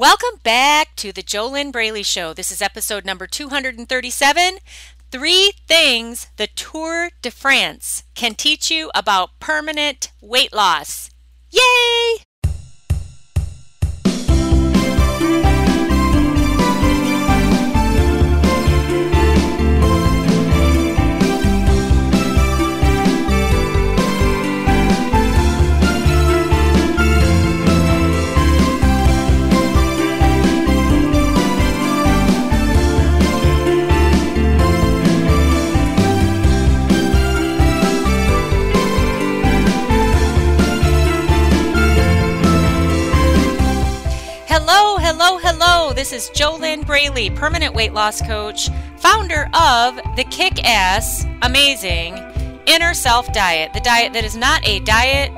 Welcome back to the JoLynn Braley Show. This is episode number 237 Three Things the Tour de France Can Teach You About Permanent Weight Loss. Yay! This is JoLynn Braley, permanent weight loss coach, founder of the kick ass, amazing Inner Self Diet, the diet that is not a diet,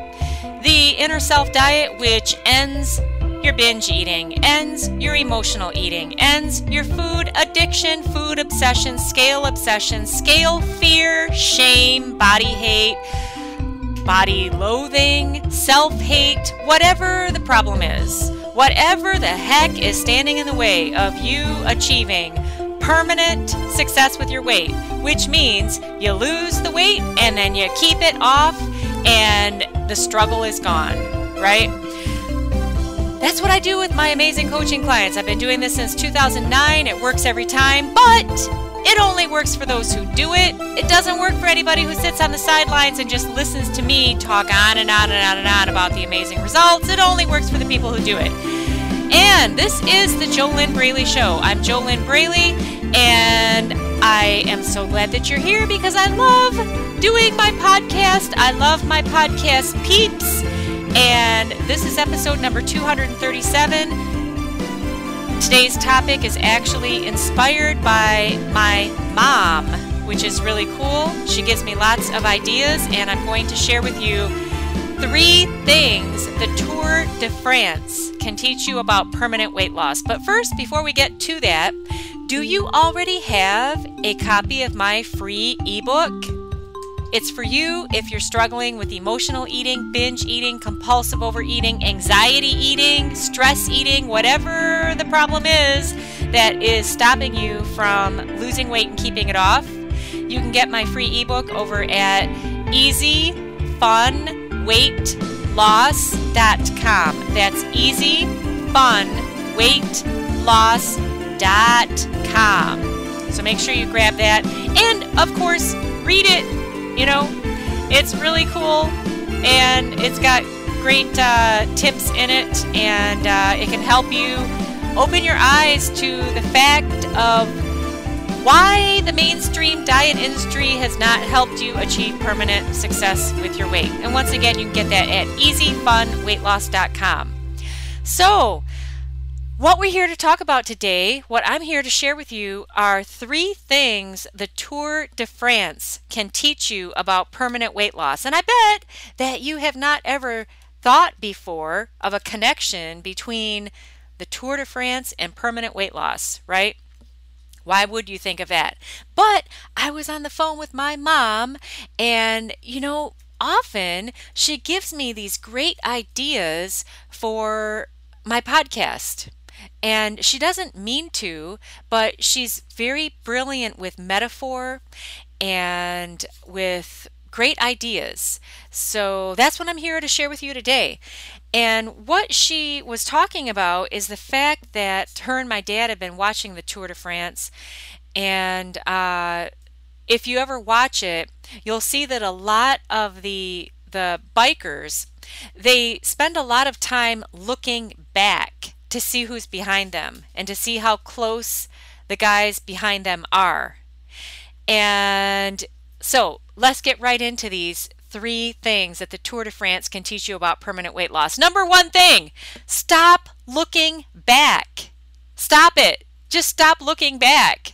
the Inner Self Diet, which ends your binge eating, ends your emotional eating, ends your food addiction, food obsession, scale obsession, scale fear, shame, body hate, body loathing, self hate, whatever the problem is. Whatever the heck is standing in the way of you achieving permanent success with your weight, which means you lose the weight and then you keep it off and the struggle is gone, right? That's what I do with my amazing coaching clients. I've been doing this since 2009. It works every time, but it only works for those who do it. It doesn't work for anybody who sits on the sidelines and just listens to me talk on and on and on and on about the amazing results. It only works for the people who do it. And this is the JoLynn Braley Show. I'm JoLynn Braley, and I am so glad that you're here because I love doing my podcast. I love my podcast peeps. And this is episode number 237 Today's topic is actually inspired by my mom, which is really cool. She gives me lots of ideas, and I'm going to share with you three things the Tour de France can teach you about permanent weight loss. But first, before we get to that, do you already have a copy of my free ebook? It's for you if you're struggling with emotional eating, binge eating, compulsive overeating, anxiety eating, stress eating, whatever the problem is that is stopping you from losing weight and keeping it off. You can get my free ebook over at easyfunweightloss.com. That's easyfunweightloss.com. So make sure you grab that. And of course, read it you know, it's really cool and it's got great uh, tips in it and uh, it can help you open your eyes to the fact of why the mainstream diet industry has not helped you achieve permanent success with your weight. And once again, you can get that at easyfunweightloss.com. So, what we're here to talk about today, what I'm here to share with you, are three things the Tour de France can teach you about permanent weight loss. And I bet that you have not ever thought before of a connection between the Tour de France and permanent weight loss, right? Why would you think of that? But I was on the phone with my mom, and you know, often she gives me these great ideas for my podcast. And she doesn't mean to, but she's very brilliant with metaphor and with great ideas. So that's what I'm here to share with you today. And what she was talking about is the fact that her and my dad have been watching the Tour de France. And uh, if you ever watch it, you'll see that a lot of the the bikers they spend a lot of time looking back to see who's behind them and to see how close the guys behind them are. And so let's get right into these three things that the Tour de France can teach you about permanent weight loss. Number one thing stop looking back. Stop it. Just stop looking back.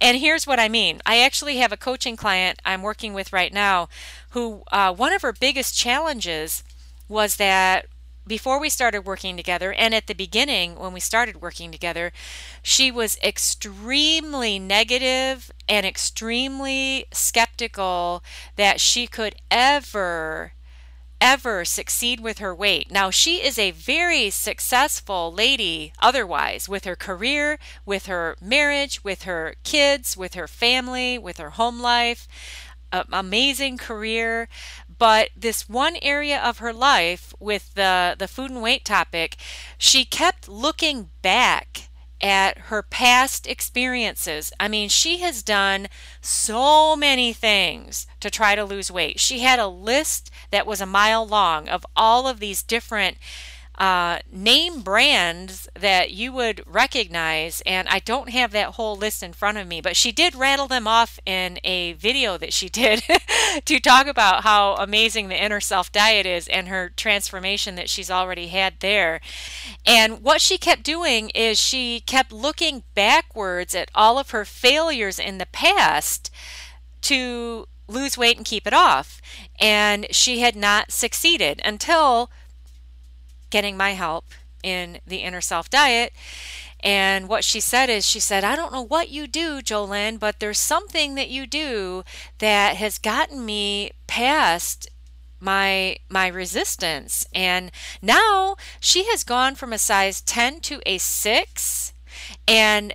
And here's what I mean. I actually have a coaching client I'm working with right now who uh, one of her biggest challenges was that before we started working together and at the beginning when we started working together, she was extremely negative and extremely skeptical that she could ever ever succeed with her weight. Now, she is a very successful lady otherwise, with her career, with her marriage, with her kids, with her family, with her home life. Amazing career, but this one area of her life with the the food and weight topic, she kept looking back at her past experiences. I mean, she has done so many things to try to lose weight. She had a list that was a mile long of all of these different uh, name brands that you would recognize. And I don't have that whole list in front of me, but she did rattle them off in a video that she did to talk about how amazing the inner self diet is and her transformation that she's already had there. And what she kept doing is she kept looking backwards at all of her failures in the past to lose weight and keep it off. And she had not succeeded until getting my help in the inner self diet. And what she said is, she said, I don't know what you do, Jolynn, but there's something that you do that has gotten me past my my resistance and now she has gone from a size 10 to a 6 and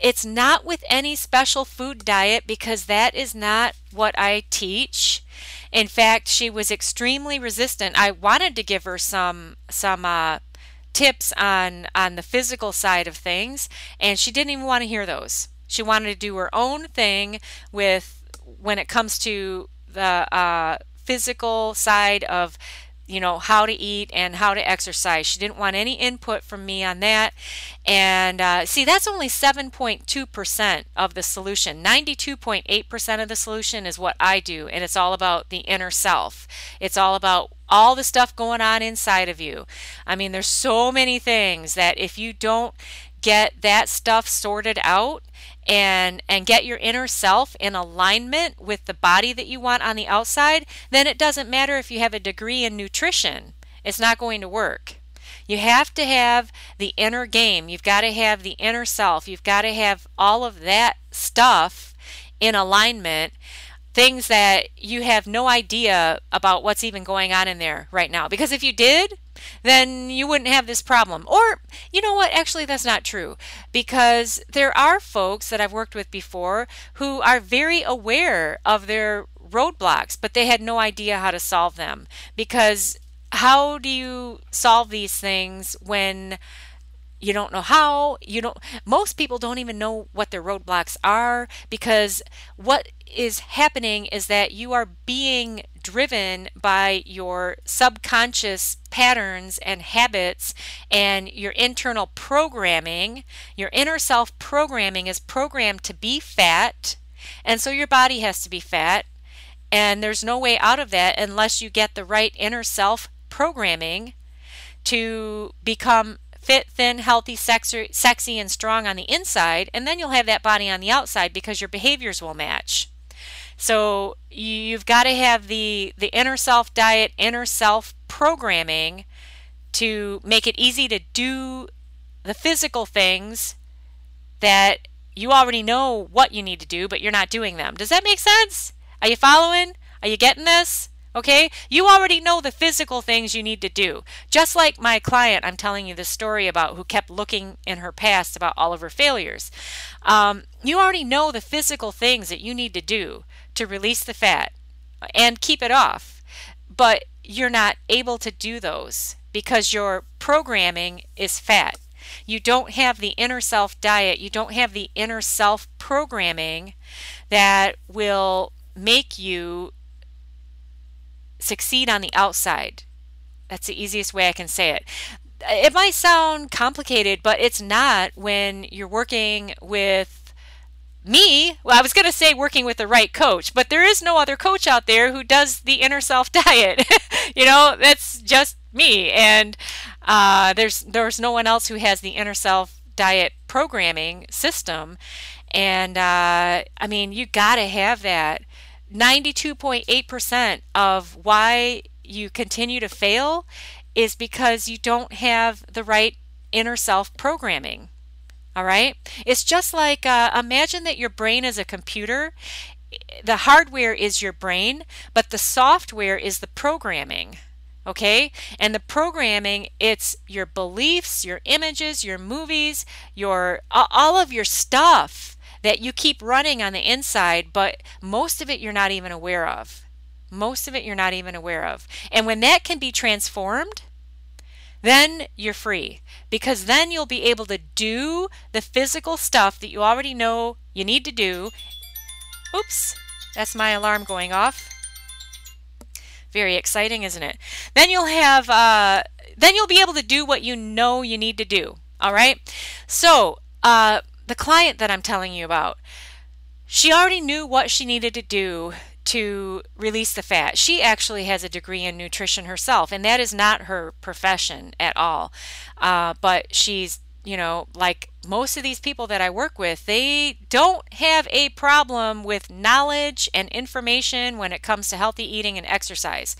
it's not with any special food diet because that is not what I teach in fact, she was extremely resistant. I wanted to give her some some uh, tips on on the physical side of things, and she didn't even want to hear those. She wanted to do her own thing with when it comes to the uh, physical side of you know, how to eat and how to exercise. She didn't want any input from me on that. And uh, see, that's only 7.2% of the solution. 92.8% of the solution is what I do, and it's all about the inner self. It's all about all the stuff going on inside of you. I mean, there's so many things that if you don't get that stuff sorted out and and get your inner self in alignment with the body that you want on the outside, then it doesn't matter if you have a degree in nutrition. It's not going to work. You have to have the inner game. You've got to have the inner self. You've got to have all of that stuff in alignment things that you have no idea about what's even going on in there right now. Because if you did, then you wouldn't have this problem. Or, you know what? Actually, that's not true. Because there are folks that I've worked with before who are very aware of their roadblocks, but they had no idea how to solve them. Because how do you solve these things when you don't know how you don't most people don't even know what their roadblocks are because what is happening is that you are being driven by your subconscious patterns and habits and your internal programming your inner self programming is programmed to be fat and so your body has to be fat and there's no way out of that unless you get the right inner self programming to become fit, thin, healthy, sexy, and strong on the inside, and then you'll have that body on the outside because your behaviors will match. So you've got to have the the inner self diet, inner self programming to make it easy to do the physical things that you already know what you need to do, but you're not doing them. Does that make sense? Are you following? Are you getting this? Okay? You already know the physical things you need to do. Just like my client I'm telling you this story about who kept looking in her past about all of her failures. Um, you already know the physical things that you need to do to release the fat and keep it off. But you're not able to do those because your programming is fat. You don't have the inner self diet, you don't have the inner self programming that will make you succeed on the outside. That's the easiest way I can say it. It might sound complicated, but it's not when you're working with me. Well, I was going to say working with the right coach, but there is no other coach out there who does the inner self diet. you know, that's just me. And uh, there's there's no one else who has the inner self diet programming system. And uh, I mean, you got to have that. 92.8% of why you continue to fail is because you don't have the right inner self programming. All right? It's just like uh, imagine that your brain is a computer. The hardware is your brain, but the software is the programming. okay and the programming it's your beliefs your images your movies your all of your stuff that you keep running on the inside but most of it you're not even aware of most of it you're not even aware of and when that can be transformed then you're free because then you'll be able to do the physical stuff that you already know you need to do oops that's my alarm going off very exciting, isn't it? Then you'll have, uh, then you'll be able to do what you know you need to do. All right. So uh, the client that I'm telling you about, she already knew what she needed to do to release the fat. She actually has a degree in nutrition herself, and that is not her profession at all. Uh, but she's you know, like most of these people that I work with, they don't have a problem with knowledge and information when it comes to healthy eating and exercise.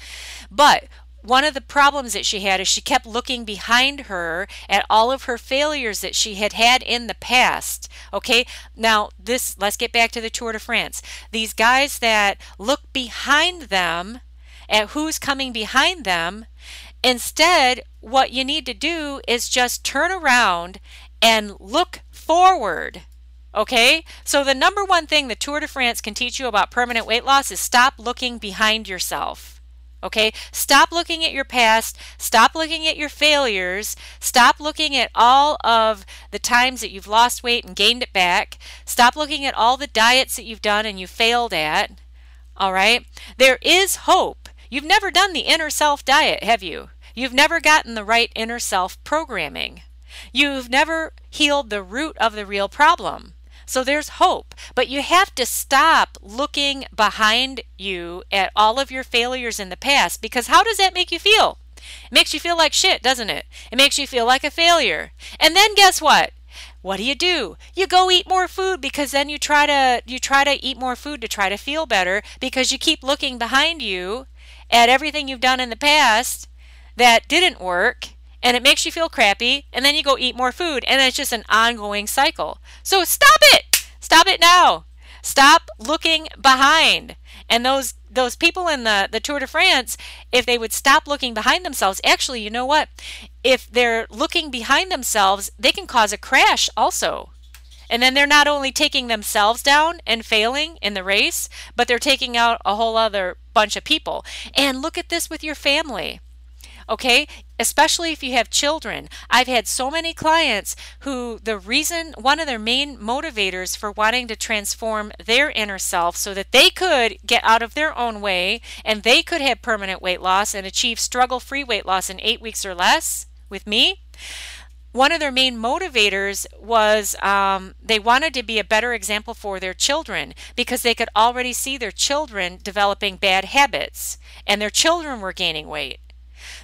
But one of the problems that she had is she kept looking behind her at all of her failures that she had had in the past. Okay, now this, let's get back to the Tour de France. These guys that look behind them at who's coming behind them Instead, what you need to do is just turn around and look forward. Okay? So, the number one thing the Tour de France can teach you about permanent weight loss is stop looking behind yourself. Okay? Stop looking at your past. Stop looking at your failures. Stop looking at all of the times that you've lost weight and gained it back. Stop looking at all the diets that you've done and you failed at. All right? There is hope. You've never done the inner self diet, have you? You've never gotten the right inner self programming. You've never healed the root of the real problem. So there's hope, but you have to stop looking behind you at all of your failures in the past because how does that make you feel? It makes you feel like shit, doesn't it? It makes you feel like a failure. And then guess what? What do you do? You go eat more food because then you try to you try to eat more food to try to feel better because you keep looking behind you at everything you've done in the past that didn't work and it makes you feel crappy and then you go eat more food and it's just an ongoing cycle. So stop it. Stop it now. Stop looking behind. And those those people in the, the Tour de France, if they would stop looking behind themselves, actually, you know what? If they're looking behind themselves, they can cause a crash also. And then they're not only taking themselves down and failing in the race, but they're taking out a whole other bunch of people. And look at this with your family. Okay, especially if you have children. I've had so many clients who the reason, one of their main motivators for wanting to transform their inner self so that they could get out of their own way and they could have permanent weight loss and achieve struggle free weight loss in eight weeks or less with me one of their main motivators was um, they wanted to be a better example for their children because they could already see their children developing bad habits and their children were gaining weight.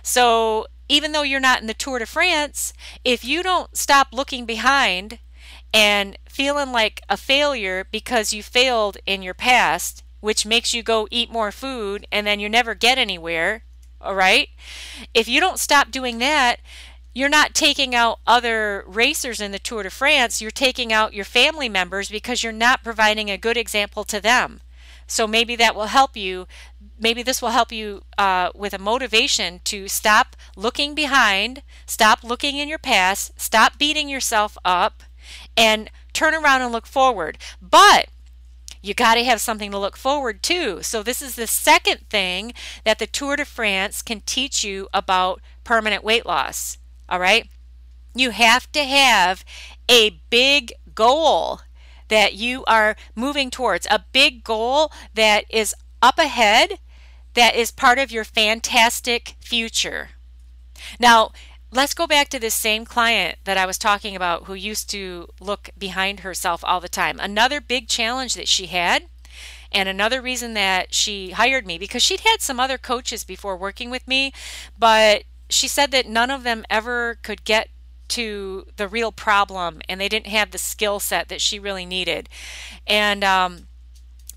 So even though you're not in the Tour de France, if you don't stop looking behind and feeling like a failure because you failed in your past, which makes you go eat more food and then you never get anywhere, all right? If you don't stop doing that, you're not taking out other racers in the Tour de France, you're taking out your family members because you're not providing a good example to them. So maybe that will help you. Maybe this will help you uh, with a motivation to stop looking behind, stop looking in your past, stop beating yourself up, and turn around and look forward. But you got to have something to look forward to. So, this is the second thing that the Tour de France can teach you about permanent weight loss. All right. You have to have a big goal that you are moving towards, a big goal that is up ahead, that is part of your fantastic future. Now, let's go back to this same client that I was talking about who used to look behind herself all the time. Another big challenge that she had. And another reason that she hired me because she'd had some other coaches before working with me, but she said that none of them ever could get to the real problem and they didn't have the skill set that she really needed. And um,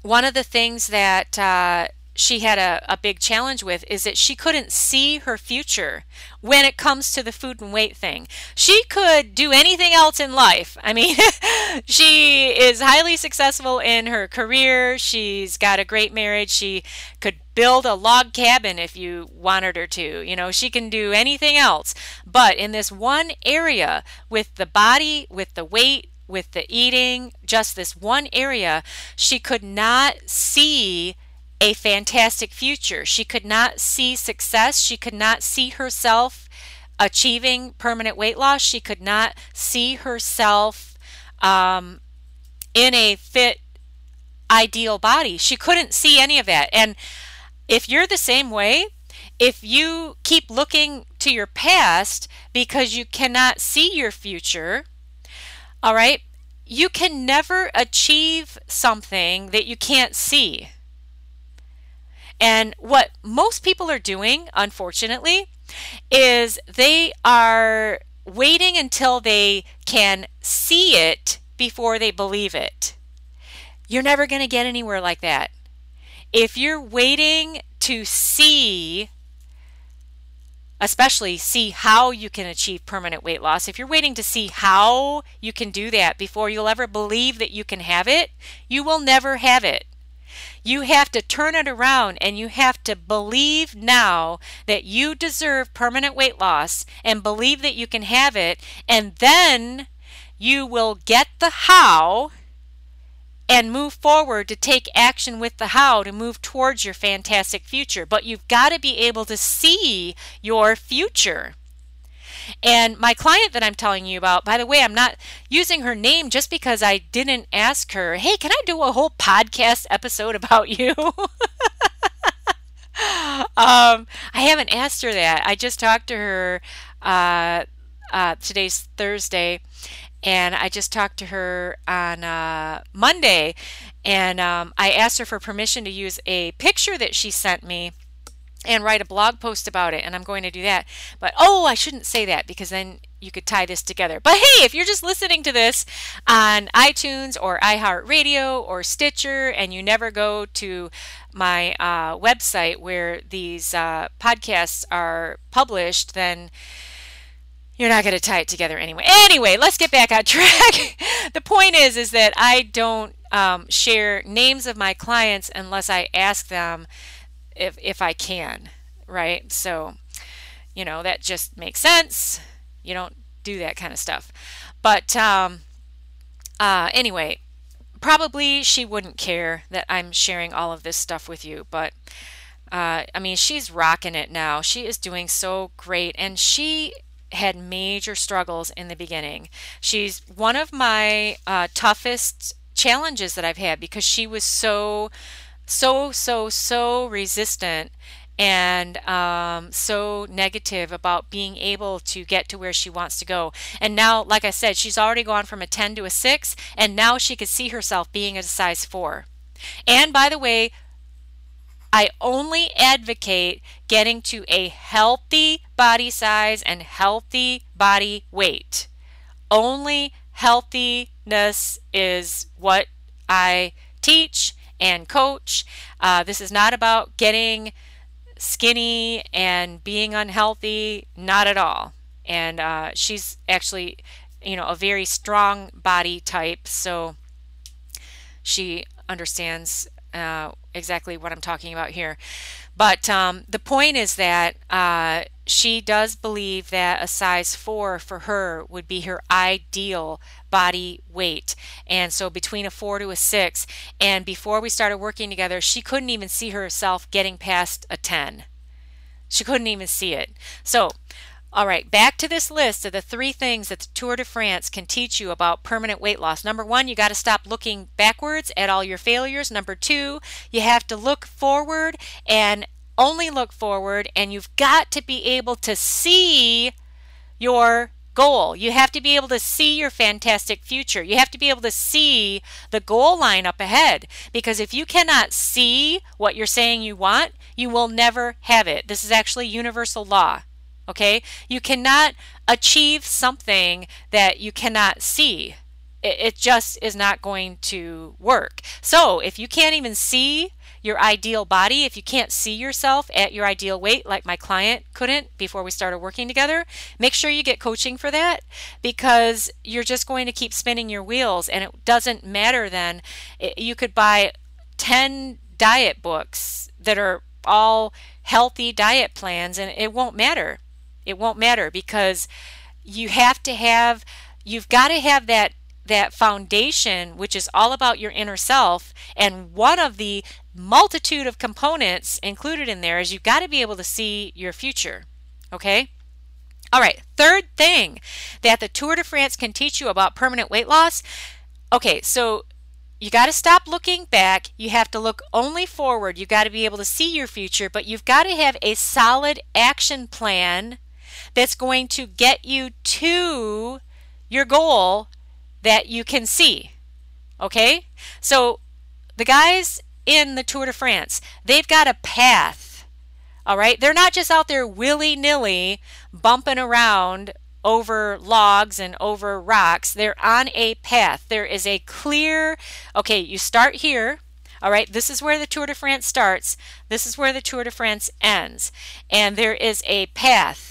one of the things that uh, she had a, a big challenge with is that she couldn't see her future when it comes to the food and weight thing. She could do anything else in life. I mean, she is highly successful in her career. She's got a great marriage. She could build a log cabin if you wanted her to. You know, she can do anything else. But in this one area with the body, with the weight, with the eating, just this one area, she could not see a fantastic future. She could not see success. She could not see herself achieving permanent weight loss. She could not see herself um, in a fit, ideal body. She couldn't see any of that. And if you're the same way, if you keep looking to your past because you cannot see your future, all right, you can never achieve something that you can't see. And what most people are doing, unfortunately, is they are waiting until they can see it before they believe it. You're never going to get anywhere like that. If you're waiting to see, especially see how you can achieve permanent weight loss, if you're waiting to see how you can do that before you'll ever believe that you can have it, you will never have it. You have to turn it around and you have to believe now that you deserve permanent weight loss and believe that you can have it. And then you will get the how and move forward to take action with the how to move towards your fantastic future. But you've got to be able to see your future. And my client that I'm telling you about, by the way, I'm not using her name just because I didn't ask her, hey, can I do a whole podcast episode about you? um, I haven't asked her that. I just talked to her. Uh, uh, today's Thursday, and I just talked to her on uh, Monday, and um, I asked her for permission to use a picture that she sent me and write a blog post about it and I'm going to do that. But oh, I shouldn't say that because then you could tie this together. But hey, if you're just listening to this on iTunes or iHeartRadio or Stitcher and you never go to my uh, website where these uh, podcasts are published, then you're not going to tie it together anyway. Anyway, let's get back on track. the point is, is that I don't um, share names of my clients unless I ask them if if I can, right? So, you know, that just makes sense. You don't do that kind of stuff. But um, uh, anyway, probably she wouldn't care that I'm sharing all of this stuff with you, but uh, I mean, she's rocking it now. She is doing so great, and she had major struggles in the beginning. She's one of my uh, toughest challenges that I've had because she was so so, so, so resistant and um, so negative about being able to get to where she wants to go. And now, like I said, she's already gone from a 10 to a 6, and now she could see herself being a size 4. And by the way, I only advocate getting to a healthy body size and healthy body weight. Only healthiness is what I teach and coach. Uh, this is not about getting skinny and being unhealthy, not at all. And uh, she's actually, you know, a very strong body type, so she understands uh, exactly what I'm talking about here. But um, the point is that uh, she does believe that a size 4 for her would be her ideal body weight. And so between a 4 to a 6. And before we started working together, she couldn't even see herself getting past a 10. She couldn't even see it. So, all right, back to this list of the three things that the Tour de France can teach you about permanent weight loss. Number one, you got to stop looking backwards at all your failures. Number two, you have to look forward and only look forward, and you've got to be able to see your goal. You have to be able to see your fantastic future. You have to be able to see the goal line up ahead. Because if you cannot see what you're saying you want, you will never have it. This is actually universal law. Okay? You cannot achieve something that you cannot see. It, it just is not going to work. So if you can't even see your ideal body, if you can't see yourself at your ideal weight, like my client couldn't before we started working together, make sure you get coaching for that because you're just going to keep spinning your wheels and it doesn't matter then. You could buy 10 diet books that are all healthy diet plans and it won't matter. It won't matter because you have to have you've got to have that that foundation which is all about your inner self and one of the multitude of components included in there is you've got to be able to see your future okay all right third thing that the tour de france can teach you about permanent weight loss okay so you got to stop looking back. You have to look only forward. You've got to be able to see your future, but you've got to have a solid action plan that's going to get you to your goal that you can see. Okay? So the guys in the Tour de France, they've got a path. All right? They're not just out there willy nilly bumping around over logs and over rocks. They're on a path. There is a clear, okay, you start here. All right, this is where the Tour de France starts. This is where the Tour de France ends. And there is a path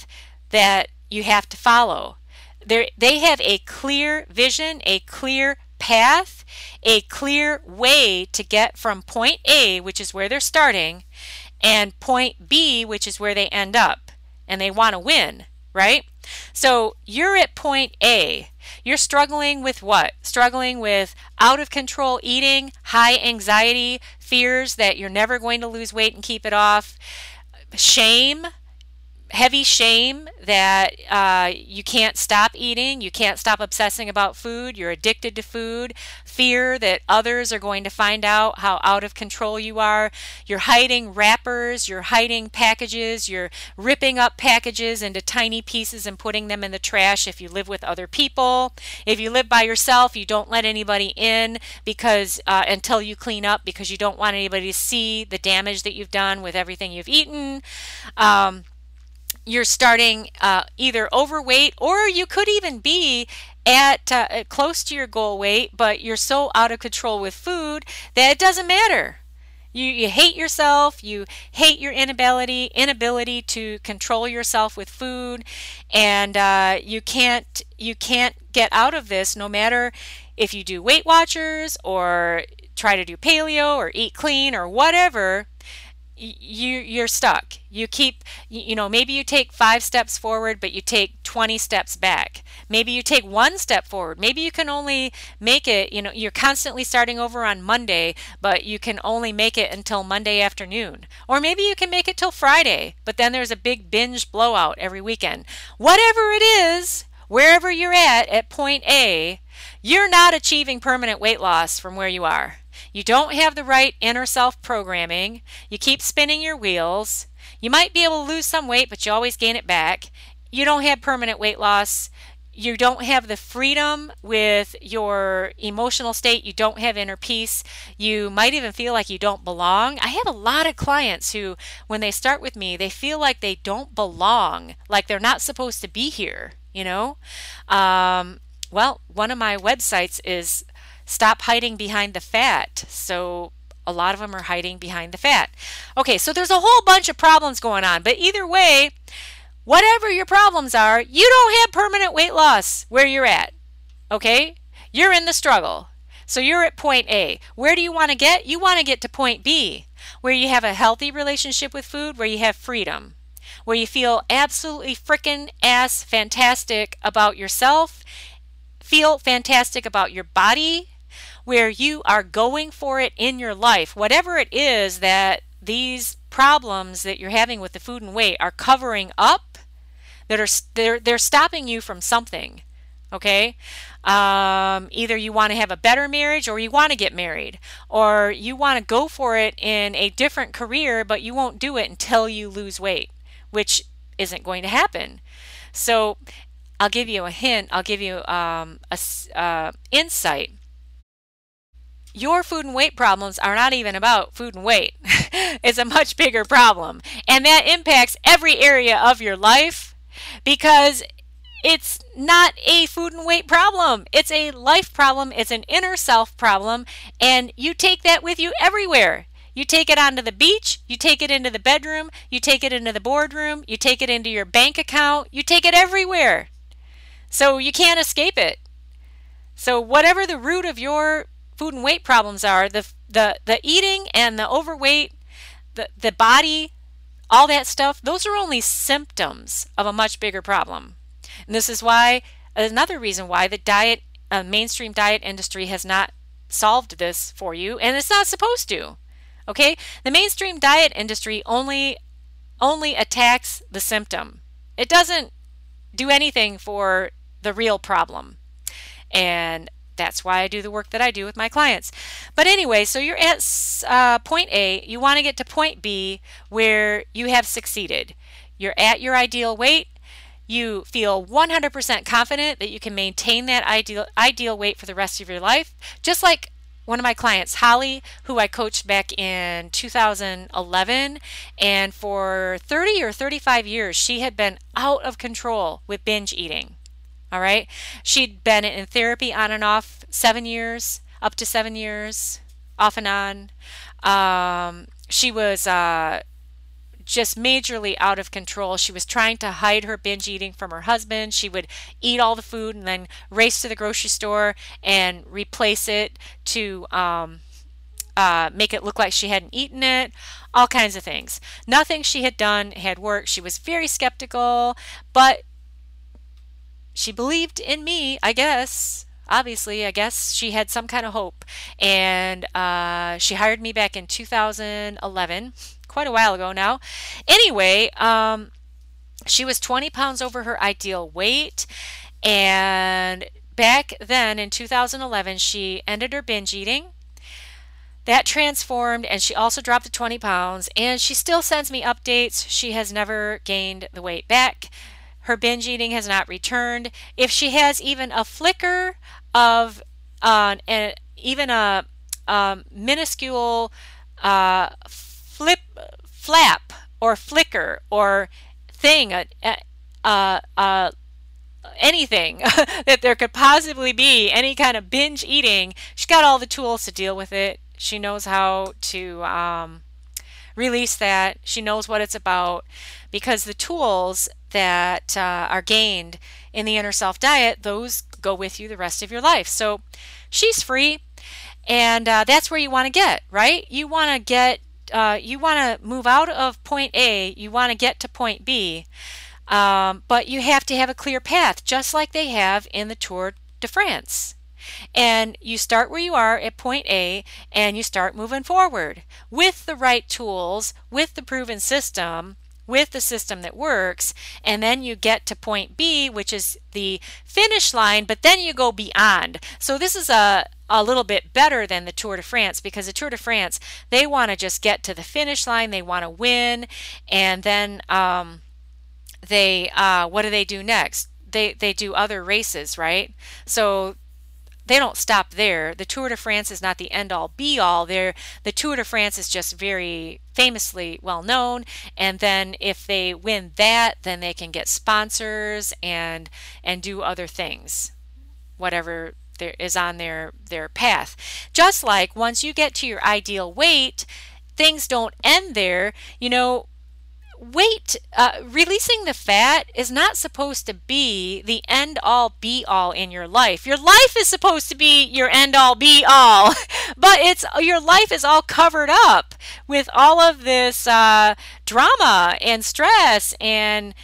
that you have to follow. There, they have a clear vision, a clear path, a clear way to get from point A, which is where they're starting, and point B, which is where they end up. And they want to win, right? So you're at point A. You're struggling with what? Struggling with out of control eating, high anxiety, fears that you're never going to lose weight and keep it off, shame, heavy shame that uh, you can't stop eating, you can't stop obsessing about food, you're addicted to food, fear that others are going to find out how out of control you are, you're hiding wrappers, you're hiding packages, you're ripping up packages into tiny pieces and putting them in the trash if you live with other people. If you live by yourself, you don't let anybody in because uh, until you clean up because you don't want anybody to see the damage that you've done with everything you've eaten. Um, you're starting uh, either overweight or you could even be at uh, close to your goal weight, but you're so out of control with food that it doesn't matter. You, you hate yourself, you hate your inability inability to control yourself with food, and uh, you can't you can't get out of this no matter if you do Weight Watchers or try to do paleo or eat clean or whatever you you're stuck. You keep you know maybe you take 5 steps forward but you take 20 steps back. Maybe you take one step forward. Maybe you can only make it you know you're constantly starting over on Monday but you can only make it until Monday afternoon. Or maybe you can make it till Friday but then there's a big binge blowout every weekend. Whatever it is wherever you're at at point A you're not achieving permanent weight loss from where you are you don't have the right inner self programming. You keep spinning your wheels. You might be able to lose some weight, but you always gain it back. You don't have permanent weight loss. You don't have the freedom with your emotional state. You don't have inner peace. You might even feel like you don't belong. I have a lot of clients who, when they start with me, they feel like they don't belong, like they're not supposed to be here, you know? Um, well, one of my websites is Stop hiding behind the fat. So a lot of them are hiding behind the fat. Okay, so there's a whole bunch of problems going on, but either way, whatever your problems are, you don't have permanent weight loss where you're at. Okay? You're in the struggle. So you're at point A. Where do you want to get? You want to get to point B, where you have a healthy relationship with food, where you have freedom, where you feel absolutely frickin' ass fantastic about yourself, feel fantastic about your body, where you are going for it in your life, whatever it is that these problems that you're having with the food and weight are covering up, that are they're they're stopping you from something. Okay, um, either you want to have a better marriage or you want to get married, or you want to go for it in a different career, but you won't do it until you lose weight, which isn't going to happen. So, I'll give you a hint. I'll give you um, a uh, insight your food and weight problems are not even about food and weight. it's a much bigger problem. And that impacts every area of your life because it's not a food and weight problem. It's a life problem. It's an inner self problem. And you take that with you everywhere. You take it onto the beach, you take it into the bedroom, you take it into the boardroom, you take it into your bank account, you take it everywhere. So you can't escape it. So whatever the root of your food and weight problems are, the the the eating and the overweight, the the body, all that stuff, those are only symptoms of a much bigger problem. And this is why another reason why the diet uh, mainstream diet industry has not solved this for you and it's not supposed to. Okay? The mainstream diet industry only only attacks the symptom. It doesn't do anything for the real problem. And that's why I do the work that I do with my clients. But anyway, so you're at uh, point A, you want to get to point B where you have succeeded. You're at your ideal weight. You feel 100% confident that you can maintain that ideal ideal weight for the rest of your life. Just like one of my clients, Holly, who I coached back in 2011, and for 30 or 35 years, she had been out of control with binge eating. All right. She'd been in therapy on and off seven years, up to seven years, off and on. Um, she was uh, just majorly out of control. She was trying to hide her binge eating from her husband. She would eat all the food and then race to the grocery store and replace it to um, uh, make it look like she hadn't eaten it, all kinds of things. Nothing she had done had worked. She was very skeptical, but she believed in me, I guess. Obviously, I guess she had some kind of hope. And uh, she hired me back in 2011, quite a while ago now. Anyway, um, she was 20 pounds over her ideal weight. And back then in 2011, she ended her binge eating. That transformed, and she also dropped to 20 pounds. And she still sends me updates. She has never gained the weight back. Her binge eating has not returned. If she has even a flicker of uh, even a um, minuscule uh, flip, flap or flicker or thing, uh, uh, uh anything that there could possibly be, any kind of binge eating, she's got all the tools to deal with it. She knows how to um, release that. She knows what it's about because the tools that uh, are gained in the inner self diet, those go with you the rest of your life. So she's free, and uh, that's where you want to get, right? You want to get, uh, you want to move out of point A, you want to get to point B, um, but you have to have a clear path, just like they have in the Tour de France. And you start where you are at point A and you start moving forward with the right tools, with the proven system, with the system that works, and then you get to point B, which is the finish line, but then you go beyond. So this is a a little bit better than the Tour de France because the Tour de France they want to just get to the finish line, they want to win, and then um, they uh, what do they do next? They they do other races, right? So they don't stop there. The Tour de France is not the end all be all. There, the Tour de France is just very famously well known. And then if they win that, then they can get sponsors and and do other things, whatever there is on their their path. Just like once you get to your ideal weight, things don't end there. You know, weight, uh, releasing the fat is not supposed to be the end all be all in your life. Your life is supposed to be your end all be all, but it's your life is all covered up with all of this uh, drama and stress and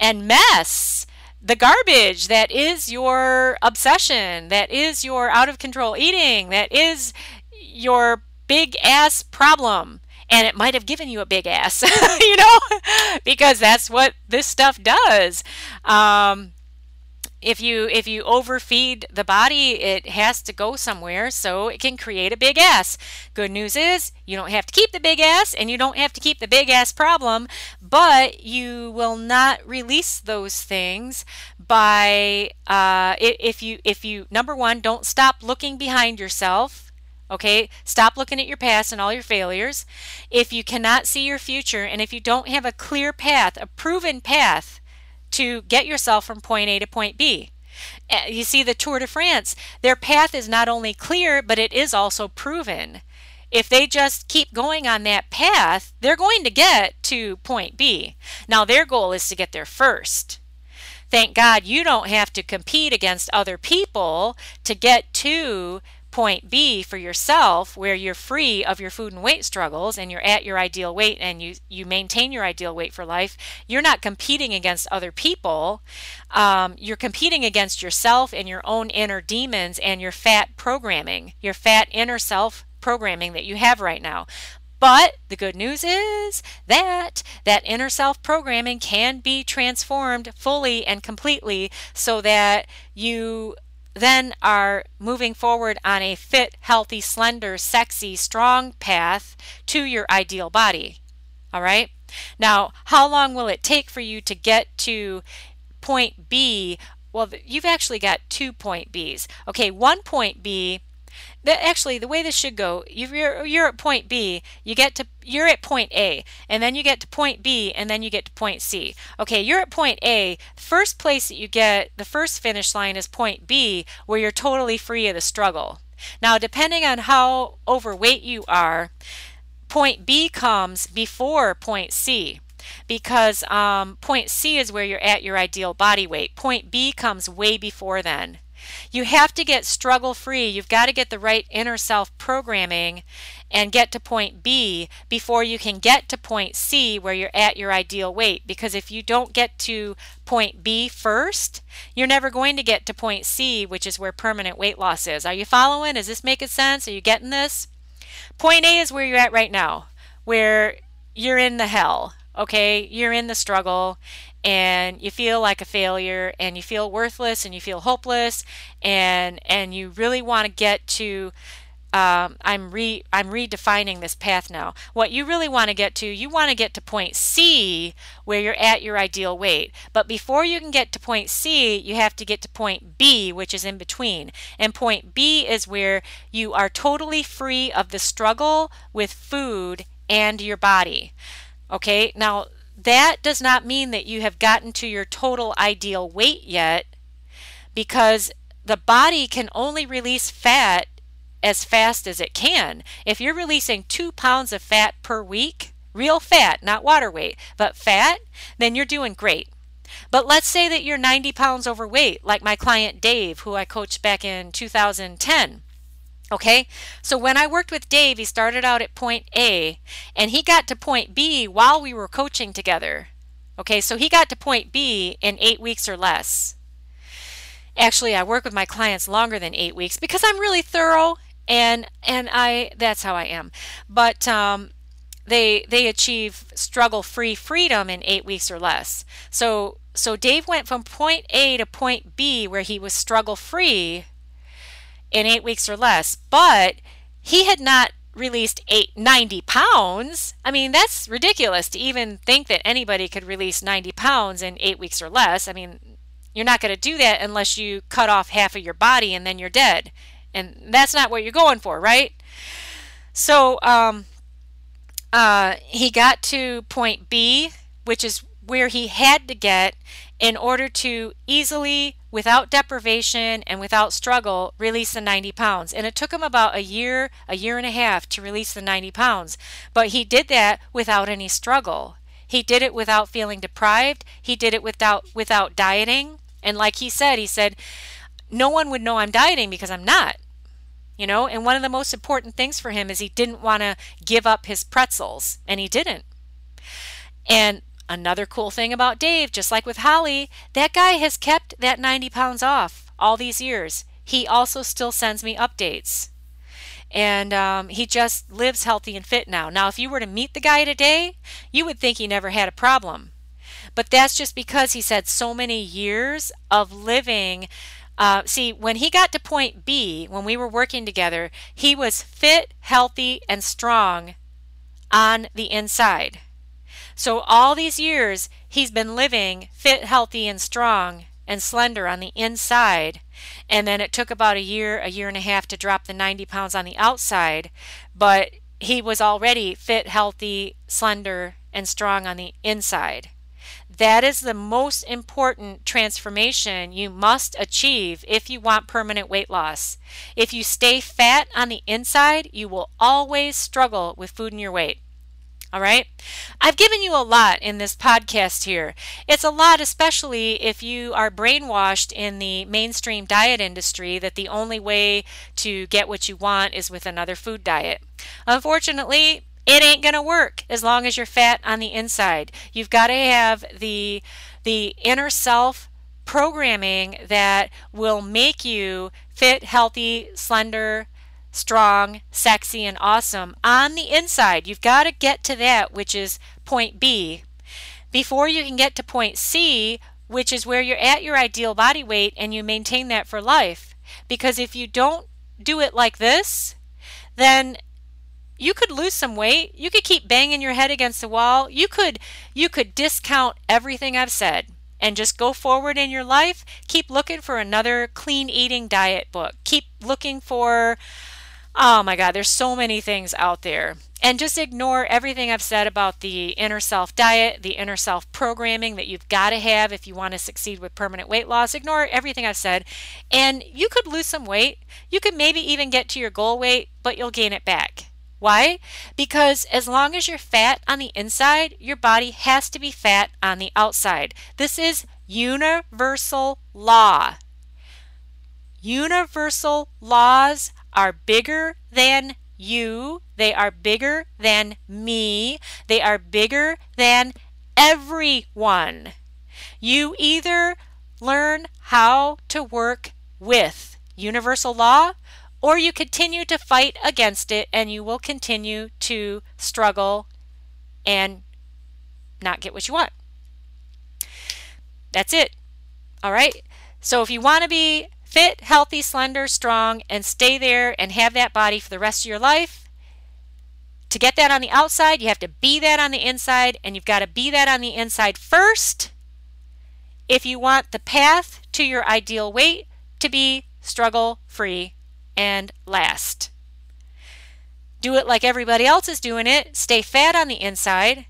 and mess. The garbage that is your obsession, that is your out of control eating, that is your big ass problem and it might have given you a big ass, you know, because that's what this stuff does. Um, if you if you overfeed the body it has to go somewhere so it can create a big ass good news is you don't have to keep the big ass and you don't have to keep the big ass problem but you will not release those things by uh, if you if you number one don't stop looking behind yourself Okay, stop looking at your past and all your failures. If you cannot see your future and if you don't have a clear path, a proven path to get yourself from point A to point B, eh, you see the Tour de France, their path is not only clear, but it is also proven. if they just keep going on that path, they're going to get to point B. Now, their goal is to get there first. Thank God you don't have to compete against other people to get to point B for yourself where you're free of your food and weight struggles and you're at your ideal weight and you you maintain your ideal weight for life you're not competing against other people. Um, you're competing against yourself and your own inner demons and your fat programming your fat inner self programming that you have right now. But the good news is that that inner self programming can be transformed fully and completely so that you then are moving forward on a fit, healthy, slender, sexy, strong path to your ideal body. All right? Now, how long will it take for you to get to point B? Well, you've actually got two point Bs. Okay, one point B that actually the way this should go you're you're at point b you get to you're at point a and then you get to point b and then you get to point c okay you're at point a first place that you get the first finish line is point b where you're totally free of the struggle now depending on how overweight you are point b comes before point c because um, point C is where you're at your ideal body weight. Point B comes way before then. You have to get struggle free. You've got to get the right inner self programming and get to point B before you can get to point C where you're at your ideal weight. Because if you don't get to point B first, you're never going to get to point C, which is where permanent weight loss is. Are you following? Is this making sense? Are you getting this? Point A is where you're at right now, where you're in the hell okay you're in the struggle and you feel like a failure and you feel worthless and you feel hopeless and and you really want to get to um, I'm re I'm redefining this path now. What you really want to get to, you want to get to point C where you're at your ideal weight. But before you can get to point C, you have to get to point B, which is in between. And point B is where you are totally free of the struggle with food and your body. Okay, now that does not mean that you have gotten to your total ideal weight yet because the body can only release fat as fast as it can. If you're releasing two pounds of fat per week, real fat, not water weight, but fat, then you're doing great. But let's say that you're 90 pounds overweight, like my client Dave, who I coached back in 2010. Okay, so when I worked with Dave, he started out at point A and he got to point B while we were coaching together. Okay, so he got to point B in eight weeks or less. Actually, I work with my clients longer than eight weeks because I'm really thorough and and I that's how I am. But um, they they achieve struggle free freedom in eight weeks or less. So so Dave went from point A to point B where he was struggle free in eight weeks or less, but he had not released eight, 90 pounds. I mean, that's ridiculous to even think that anybody could release 90 pounds in eight weeks or less. I mean, you're not going to do that unless you cut off half of your body and then you're dead. And that's not what you're going for, right? So um, uh, he got to point B, which is where he had to get in order to easily without deprivation and without struggle, release the 90 pounds. And it took him about a year, a year and a half to release the 90 pounds. But he did that without any struggle. He did it without feeling deprived. He did it without without dieting. And like he said, he said, no one would know I'm dieting because I'm not. You know, and one of the most important things for him is he didn't want to give up his pretzels, and he didn't. And Another cool thing about Dave, just like with Holly, that guy has kept that 90 pounds off all these years. He also still sends me updates. And um, he just lives healthy and fit now. Now, if you were to meet the guy today, you would think he never had a problem. But that's just because he's had so many years of living. Uh, see, when he got to point B, when we were working together, he was fit, healthy, and strong on the inside. So all these years, he's been living fit, healthy, and strong and slender on the inside. And then it took about a year, a year and a half to drop the 90 pounds on the outside. But he was already fit, healthy, slender, and strong on the inside. That is the most important transformation you must achieve if you want permanent weight loss. If you stay fat on the inside, you will always struggle with food and your weight. All right. I've given you a lot in this podcast here. It's a lot, especially if you are brainwashed in the mainstream diet industry that the only way to get what you want is with another food diet. Unfortunately, it ain't going to work as long as you're fat on the inside. You've got to have the the inner self programming that will make you fit, healthy, slender, strong, sexy and awesome on the inside. You've got to get to that which is point B before you can get to point C, which is where you're at your ideal body weight and you maintain that for life. Because if you don't do it like this, then you could lose some weight. You could keep banging your head against the wall. You could you could discount everything I've said and just go forward in your life. Keep looking for another clean eating diet book. Keep looking for oh my god, there's so many things out there. And just ignore everything I've said about the inner self diet, the inner self programming that you've got to have if you want to succeed with permanent weight loss. Ignore everything I've said, and you could lose some weight. You could maybe even get to your goal weight, but you'll gain it back. Why? Because as long as you're fat on the inside, your body has to be fat on the outside. This is universal law. Universal laws are bigger than you, they are bigger than me, they are bigger than everyone. You either learn how to work with universal law or you continue to fight against it and you will continue to struggle and not get what you want. That's it. All right. So if you want to be fit, healthy, slender, strong, and stay there and have that body for the rest of your life, to get that on the outside, you have to be that on the inside, and you've got to be that on the inside first if you want the path to your ideal weight to be struggle free and last. Do it like everybody else is doing it. Stay fat on the inside.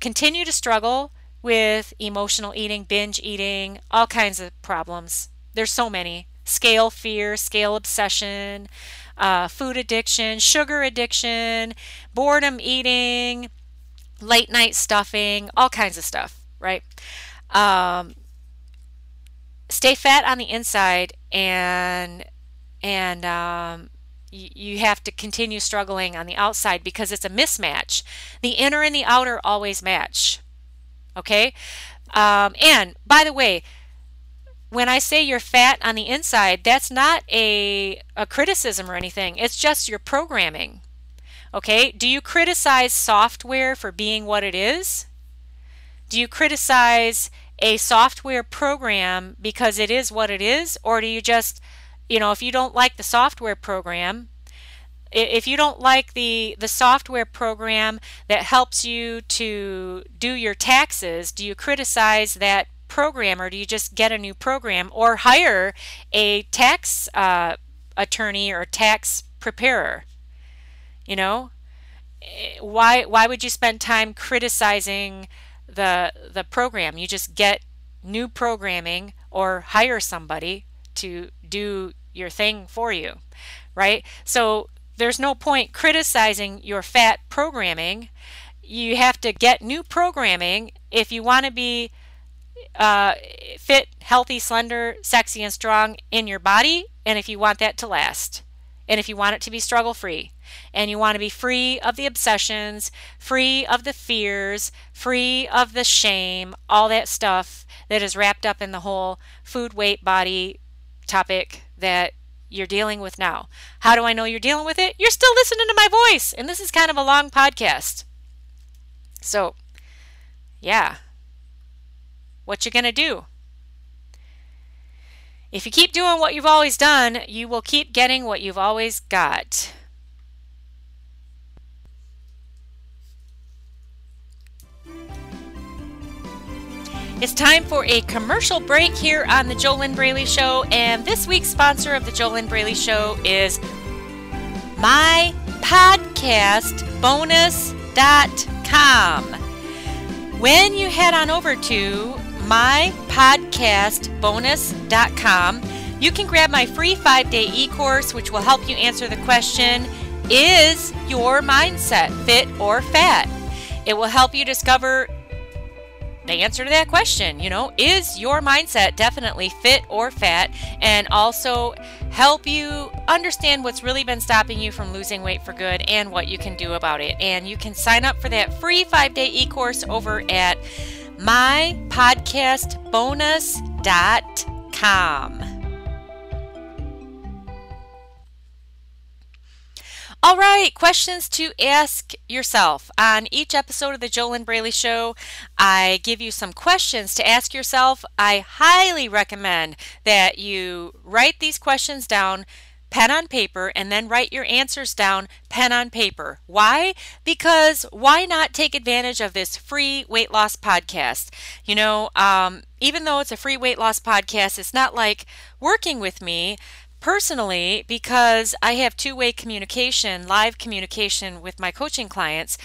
Continue to struggle with emotional eating, binge eating, all kinds of problems. There's so many scale fear, scale obsession, uh, food addiction, sugar addiction, boredom eating, late night stuffing, all kinds of stuff, right? Um, stay fat on the inside and and um, you have to continue struggling on the outside because it's a mismatch. The inner and the outer always match. Okay? Um, and by the way, when I say you're fat on the inside, that's not a, a criticism or anything. It's just your programming. Okay? Do you criticize software for being what it is? Do you criticize a software program because it is what it is? Or do you just you know, if you don't like the software program, if you don't like the the software program that helps you to do your taxes, do you criticize that program or do you just get a new program or hire a tax uh, attorney or tax preparer? You know, eh, why why would you spend time criticizing the the program? You just get new programming or hire somebody to do your thing for you, right? So there's no point criticizing your fat programming. You have to get new programming if you want to be uh, fit, healthy, slender, sexy, and strong in your body, and if you want that to last, and if you want it to be struggle free, and you want to be free of the obsessions, free of the fears, free of the shame, all that stuff that is wrapped up in the whole food, weight, body topic that you're dealing with now. How do I know you're dealing with it? You're still listening to my voice, and this is kind of a long podcast. So, yeah. What you going to do? If you keep doing what you've always done, you will keep getting what you've always got. It's time for a commercial break here on the JoLynn Braley Show, and this week's sponsor of the JoLynn Braley Show is mypodcastbonus.com. when you head on over to mypodcastbonus.com, you can grab my free five day e course, which will help you answer the question Is your mindset fit or fat? It will help you discover the answer to that question. You know, is your mindset definitely fit or fat? And also help you understand what's really been stopping you from losing weight for good and what you can do about it. And you can sign up for that free five day e course over at mypodcastbonus.com. All right, questions to ask yourself. On each episode of the JoLynn Braley Show, I give you some questions to ask yourself. I highly recommend that you write these questions down pen on paper and then write your answers down pen on paper. Why? Because why not take advantage of this free weight loss podcast? You know, um, even though it's a free weight loss podcast, it's not like working with me personally because I have two way communication, live communication with my coaching clients.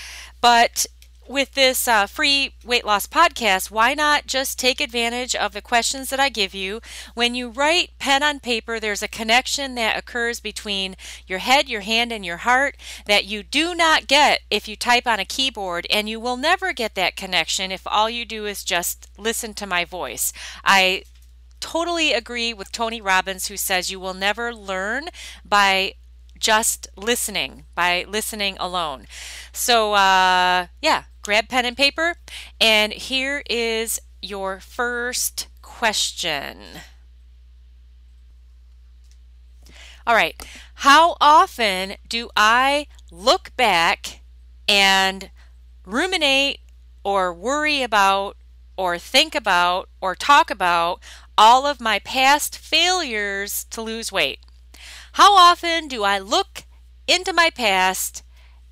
But with this uh, free weight loss podcast, why not just take advantage of the questions that I give you? When you write pen on paper, there's a connection that occurs between your head, your hand, and your heart that you do not get if you type on a keyboard, and you will never get that connection if all you do is just listen to my voice. I totally agree with Tony Robbins, who says you will never learn by just listening, by listening alone. So, uh, yeah, grab pen and paper. And here is your first question. All right. How often do I look back and ruminate or worry about or think about or talk about all of my past failures to lose weight. How often do I look into my past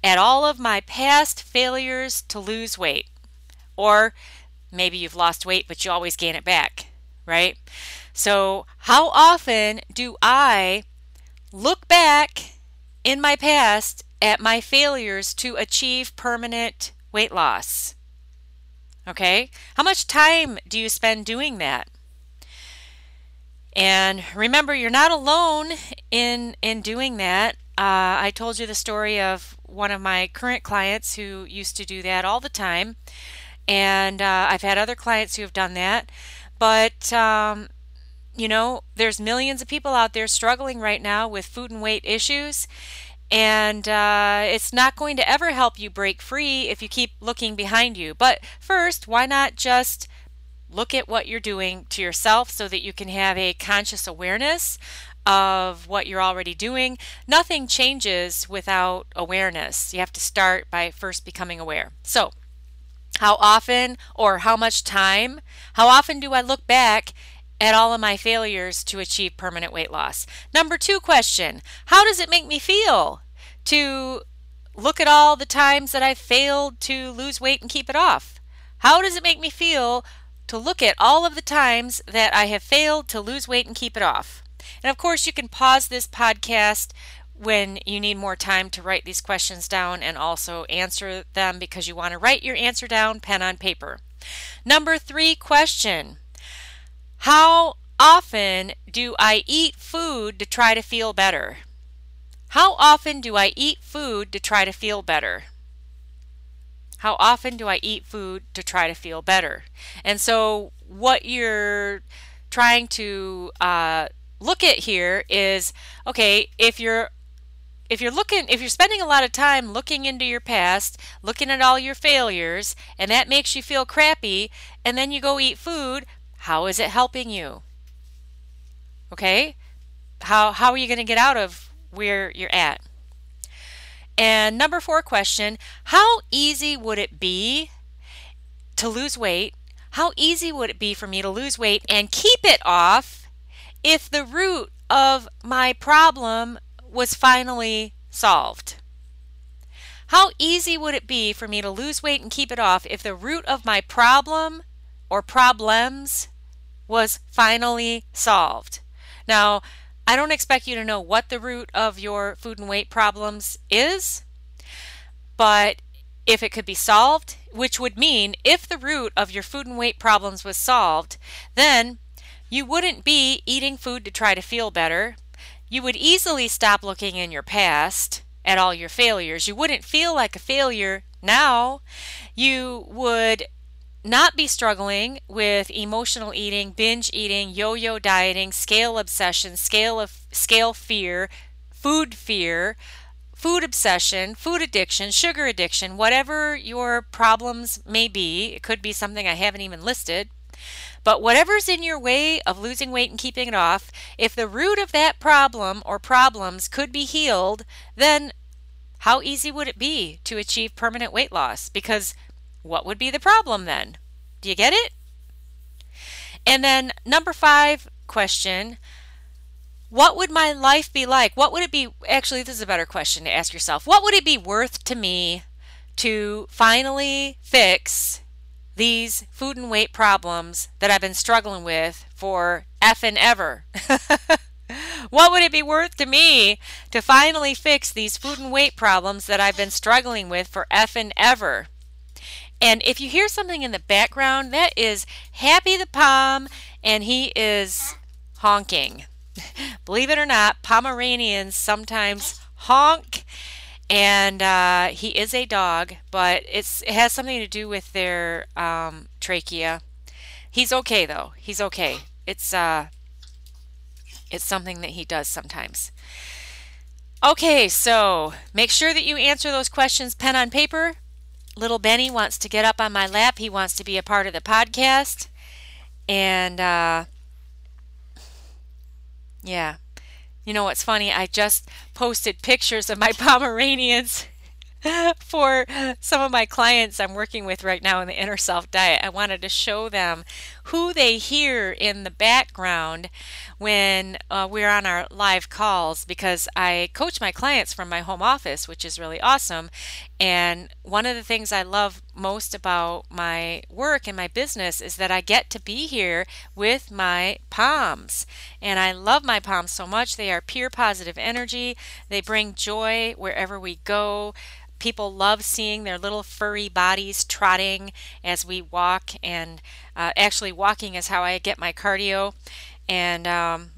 at all of my past failures to lose weight? Or maybe you've lost weight, but you always gain it back, right? So, how often do I look back in my past at my failures to achieve permanent weight loss? Okay? How much time do you spend doing that? And remember, you're not alone in in doing that. Uh, I told you the story of one of my current clients who used to do that all the time, and uh, I've had other clients who have done that. But um, you know, there's millions of people out there struggling right now with food and weight issues, and uh, it's not going to ever help you break free if you keep looking behind you. But first, why not just look at what you're doing to yourself so that you can have a conscious awareness of what you're already doing. Nothing changes without awareness. You have to start by first becoming aware. So, how often or how much time? How often do I look back at all of my failures to achieve permanent weight loss? Number two question How does it make me feel to look at all the times that I failed to lose weight and keep it off? How does it make me feel to look at all of the times that I have failed to lose weight and keep it off. And of course, you can pause this podcast when you need more time to write these questions down and also answer them because you want to write your answer down pen on paper. Number three question How often do I eat food to try to feel better? How often do I eat food to try to feel better? How often do I eat food to try to feel better? And so, what you're trying to uh, look at here is okay, if you're if you're looking if you're spending a lot of time looking into your past looking at all your failures and that makes you feel crappy and then you go eat food how is it helping you? Okay? How how are you going to get out of where you're at and number four question How easy would it be to lose weight? How easy would it be for me to lose weight and keep it off if the root of my problem was finally solved? How easy would it be for me to lose weight and keep it off if the root of my problem or problems was finally solved? Now, I don't expect you to know what the root of your food and weight problems is, but if it could be solved, which would mean if the root of your food and weight problems was solved, then you wouldn't be eating food to try to feel better. You would easily stop looking in your past at all your failures. You wouldn't feel like a failure now. You would not be struggling with emotional eating, binge eating, yo-yo dieting, scale obsession, scale of scale fear, food fear, food obsession, food addiction, sugar addiction, whatever your problems may be. It could be something I haven't even listed. But whatever's in your way of losing weight and keeping it off, if the root of that problem or problems could be healed, then how easy would it be to achieve permanent weight loss? Because what would be the problem then? Do you get it? And then, number five question What would my life be like? What would it be? Actually, this is a better question to ask yourself. What would it be worth to me to finally fix these food and weight problems that I've been struggling with for effing ever? what would it be worth to me to finally fix these food and weight problems that I've been struggling with for effing ever? And if you hear something in the background, that is Happy the Pom, and he is honking. Believe it or not, Pomeranians sometimes honk, and uh, he is a dog, but it's it has something to do with their um, trachea. He's okay though. He's okay. It's uh, it's something that he does sometimes. Okay, so make sure that you answer those questions pen on paper little Benny wants to get up on my lap. He wants to be a part of the podcast. And uh, yeah. You know what's funny? I just posted pictures of my Pomeranians for some of my clients I'm working with right now in the inner self diet. I wanted to show them who they hear in the background when uh, we're on our live calls because I coach my clients from my home office, which is really awesome. And one of the things I love most about my work and my business is that I get to be here with my Poms. And I love my Poms so much. They are pure positive energy, they bring joy wherever we go. People love seeing their little furry bodies trotting as we walk, and uh, actually, walking is how I get my cardio, and um,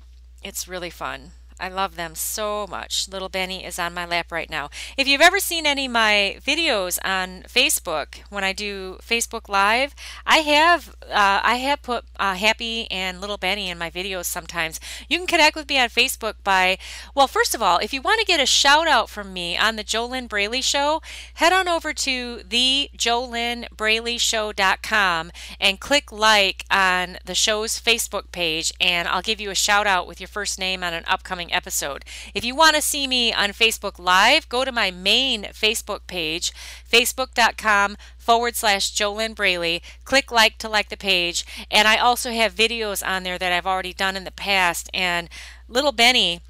it's really fun. I love them so much. Little Benny is on my lap right now. If you've ever seen any of my videos on Facebook when I do Facebook Live, I have uh, I have put uh, Happy and Little Benny in my videos sometimes. You can connect with me on Facebook by well, first of all, if you want to get a shout out from me on the JoLynn Braley Show, head on over to the JoLynnBraleyShow.com and click like on the show's Facebook page, and I'll give you a shout out with your first name on an upcoming episode. If you want to see me on Facebook Live, go to my main Facebook page, facebook.com forward slash JoLynn Braley. Click like to like the page. And I also have videos on there that I've already done in the past. And little Benny,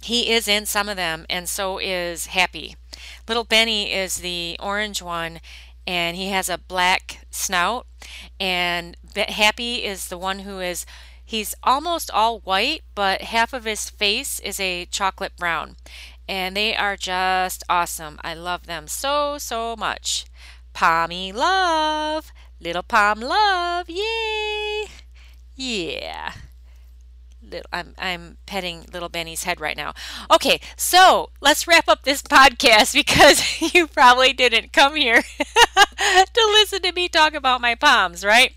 he is in some of them, and so is Happy. Little Benny is the orange one, and he has a black snout. And Happy is the one who is He's almost all white, but half of his face is a chocolate brown. And they are just awesome. I love them so, so much. Pommy love. Little Pom love. Yay. Yeah I'm I'm petting little Benny's head right now. Okay, so let's wrap up this podcast because you probably didn't come here to listen to me talk about my Poms, right?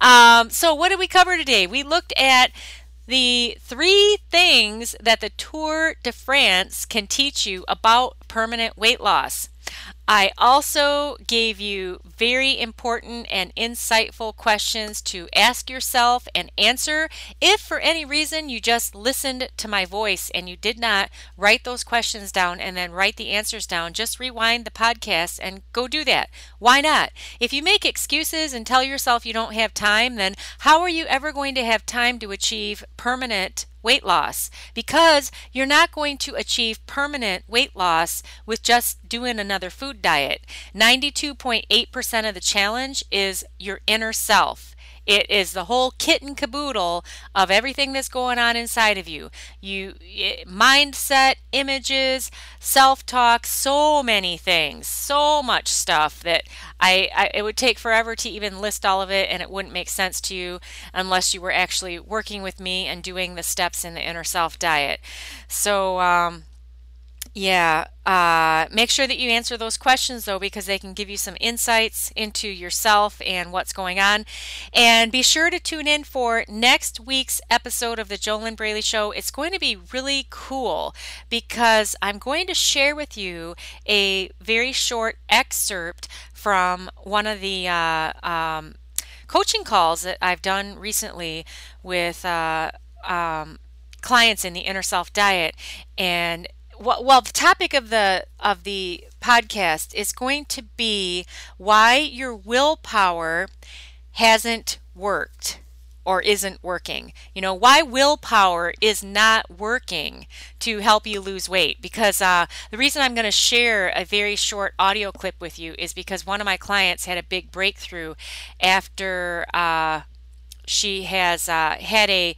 Um, so what did we cover today? We looked at the three things that the Tour de France can teach you about permanent weight loss. I also gave you very important and insightful questions to ask yourself and answer. If for any reason you just listened to my voice and you did not write those questions down and then write the answers down, just rewind the podcast and go do that. Why not? If you make excuses and tell yourself you don't have time, then how are you ever going to have time to achieve permanent weight loss because you're not going to achieve permanent weight loss with just doing another food diet. 92.8% of the challenge is your inner self. It is the whole kit and caboodle of everything that's going on inside of you. You it, mindset, images, self-talk, so many things, so much stuff that I, I it would take forever to even list all of it and it wouldn't make sense to you unless you were actually working with me and doing the steps in the inner self diet. So um yeah, uh, make sure that you answer those questions though, because they can give you some insights into yourself and what's going on. And be sure to tune in for next week's episode of the JoLynn Braley Show. It's going to be really cool because I'm going to share with you a very short excerpt from one of the uh, um, coaching calls that I've done recently with. Uh, um, clients in the inner self diet and well, the topic of the of the podcast is going to be why your willpower hasn't worked or isn't working. You know, why willpower is not working to help you lose weight. Because uh, the reason I'm going to share a very short audio clip with you is because one of my clients had a big breakthrough after uh, she has uh, had a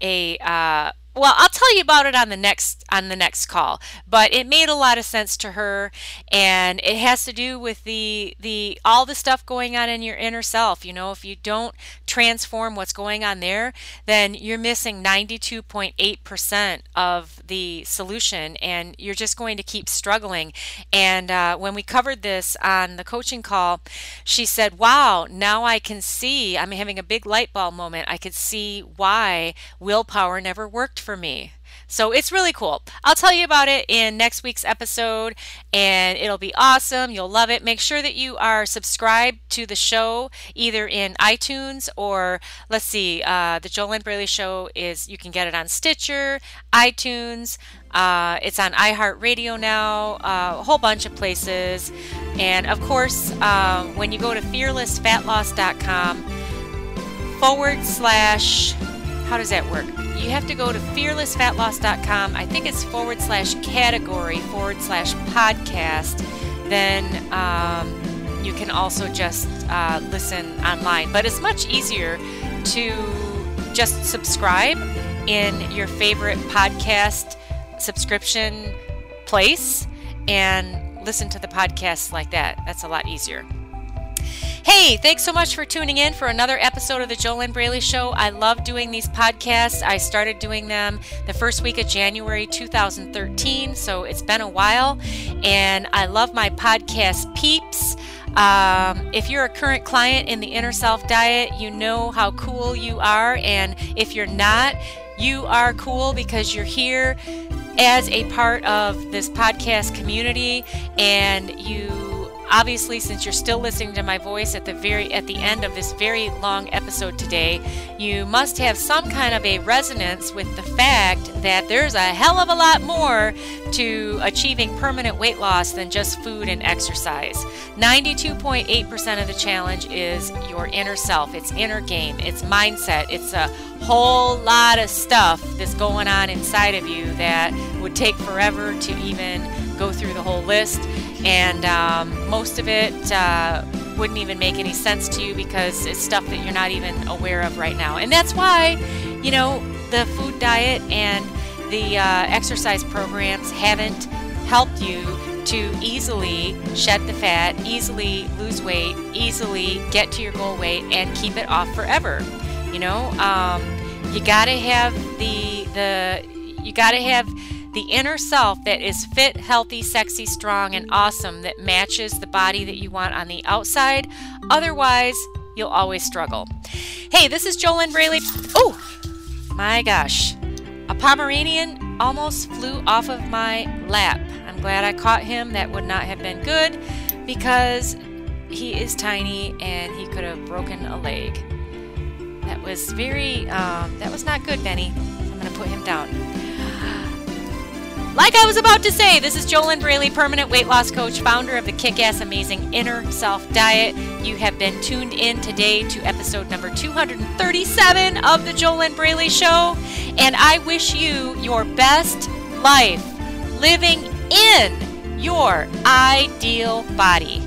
a uh, well i'll tell you about it on the next on the next call but it made a lot of sense to her and it has to do with the the all the stuff going on in your inner self you know if you don't transform what's going on there then you're missing 92.8% of the solution and you're just going to keep struggling and uh, when we covered this on the coaching call she said wow now i can see i'm having a big light bulb moment i could see why willpower never worked for me. So it's really cool. I'll tell you about it in next week's episode, and it'll be awesome. You'll love it. Make sure that you are subscribed to the show either in iTunes or let's see, uh, the JoLynn Braley Show is you can get it on Stitcher, iTunes. Uh, it's on iHeartRadio now, uh, a whole bunch of places. And of course, uh, when you go to fearlessfatloss.com forward slash, how does that work? you have to go to fearlessfatloss.com. I think it's forward slash category forward slash podcast. Then um, you can also just uh, listen online. But it's much easier to just subscribe in your favorite podcast subscription place and listen to the podcast like that. That's a lot easier. Hey, thanks so much for tuning in for another episode of the JoLynn Braley Show. I love doing these podcasts. I started doing them the first week of January 2013, so it's been a while. And I love my podcast peeps. Um, if you're a current client in the Inner Self Diet, you know how cool you are. And if you're not, you are cool because you're here as a part of this podcast community and you Obviously, since you're still listening to my voice at the very at the end of this very long episode today, you must have some kind of a resonance with the fact that there's a hell of a lot more to achieving permanent weight loss than just food and exercise. 92.8% of the challenge is your inner self, it's inner game, it's mindset, it's a whole lot of stuff that's going on inside of you that would take forever to even go through the whole list and um, most of it uh, wouldn't even make any sense to you because it's stuff that you're not even aware of right now. And that's why, you know, the food diet and the uh, exercise programs haven't helped you to easily shed the fat, easily lose weight, easily get to your goal weight, and keep it off forever. You know, um, you gotta have the the you gotta have the inner self that is fit, healthy, sexy, strong, and awesome that matches the body that you want on the outside. Otherwise, you'll always struggle. Hey, this is JoLynn Braley. Oh, my gosh. A Pomeranian almost flew off of my lap. I'm glad I caught him. That would not have been good because he is tiny and he could have broken a leg. That was very, um, that was not good, Benny. I'm going to put him down. Like I was about to say, this is JoLynn Braley, permanent weight loss coach, founder of the Kick Ass Amazing Inner Self Diet. You have been tuned in today to episode number 237 of the JoLynn Braley Show, and I wish you your best life living in your ideal body.